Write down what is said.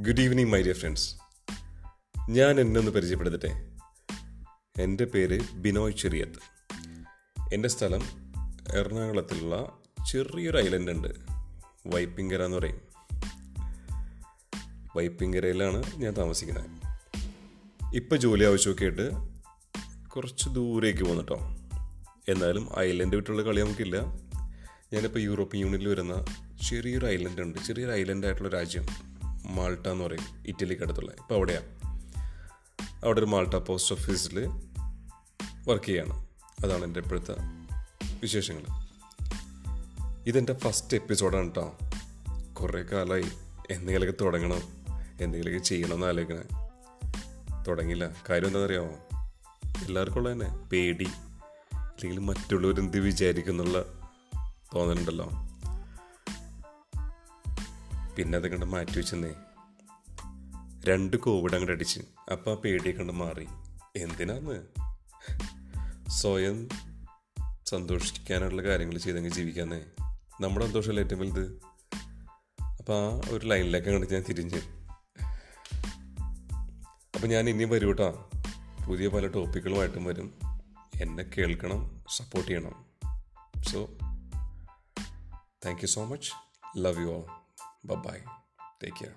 Good evening my dear friends ഞാൻ എന്നെ ഒന്ന് പരിചയപ്പെടുത്തട്ടെ? എന്റെ പേര് ബിനോയ് ചെറിയത്ത്. എന്റെ സ്ഥലം എറണാകുളത്തിലുള്ള ചെറിയൊരു ഐലൻഡ് ഉണ്ട്. വൈപ്പിങ്കര എന്ന് പറയും. വൈപ്പിങ്കരയിലാണ് ഞാൻ താമസിക്കുന്നത്. ഇപ്പം ജോലി ആവശ്യമൊക്കെ ആയിട്ട് കുറച്ച് ദൂരേക്ക് പോകുന്നുട്ടോ എന്നാലും ഐലൻഡ് വിട്ടുള്ള കളി നമുക്കില്ല. ഞാനിപ്പോൾ യൂറോപ്യൻ യൂണിയനിൽ വരുന്ന ചെറിയൊരു ഐലൻഡ് ഉണ്ട്. ചെറിയൊരു ഐലൻഡ് ആയിട്ടുള്ള രാജ്യം. മാൾട്ട എന്ന് പറയും ഇറ്റലിക്ക് അടുത്തുള്ള ഇപ്പോൾ അവിടെയാണ് അവിടെ ഒരു മാൾട്ട പോസ്റ്റ് ഓഫീസിൽ വർക്ക് ചെയ്യാണ്. അതാണ് എന്റെ ഇപ്പോഴത്തെ വിശേഷങ്ങൾ. ഇതെന്റെ ഫസ്റ്റ് എപ്പിസോഡാണ് കേട്ടോ കുറേ കാലമായി എന്തെങ്കിലുമൊക്കെ തുടങ്ങണം? എന്തെങ്കിലുമൊക്കെ ചെയ്യണമെന്ന് ആലോചിക്കണേ. തുടങ്ങിയില്ല. കാര്യം എന്താണെന്നറിയാമോ? എല്ലാവർക്കും ഉള്ള തന്നെ പേടി അല്ലെങ്കിൽ മറ്റുള്ളവരെന്ത് വിചാരിക്കുന്നുള്ള തോന്നലുണ്ടല്ലോ. പിന്നെ അത് കണ്ട് മാറ്റി വെച്ചെന്നേ. രണ്ട് കോവിഡ് അങ്ങോട്ട് അടിച്ച്. അപ്പം ആ പേടിയെ കണ്ട് മാറി. എന്തിനാന്ന്? സ്വയം സന്തോഷിക്കാനുള്ള കാര്യങ്ങൾ ചെയ്തെങ്കിൽ ജീവിക്കാന്നേ. നമ്മുടെ സന്തോഷമല്ല ഏറ്റവും വലുത്? അപ്പം ആ ഒരു ലൈനിലേക്ക് അങ്ങോട്ട് ഞാൻ തിരിഞ്ഞ്. അപ്പം ഞാൻ ഇനി വരും കേട്ടോ പുതിയ പല ടോപ്പിക്കുകളുമായിട്ടും വരും. എന്നെ കേൾക്കണം സപ്പോർട്ട് ചെയ്യണം. So thank you so much love you all Bye bye. Take care.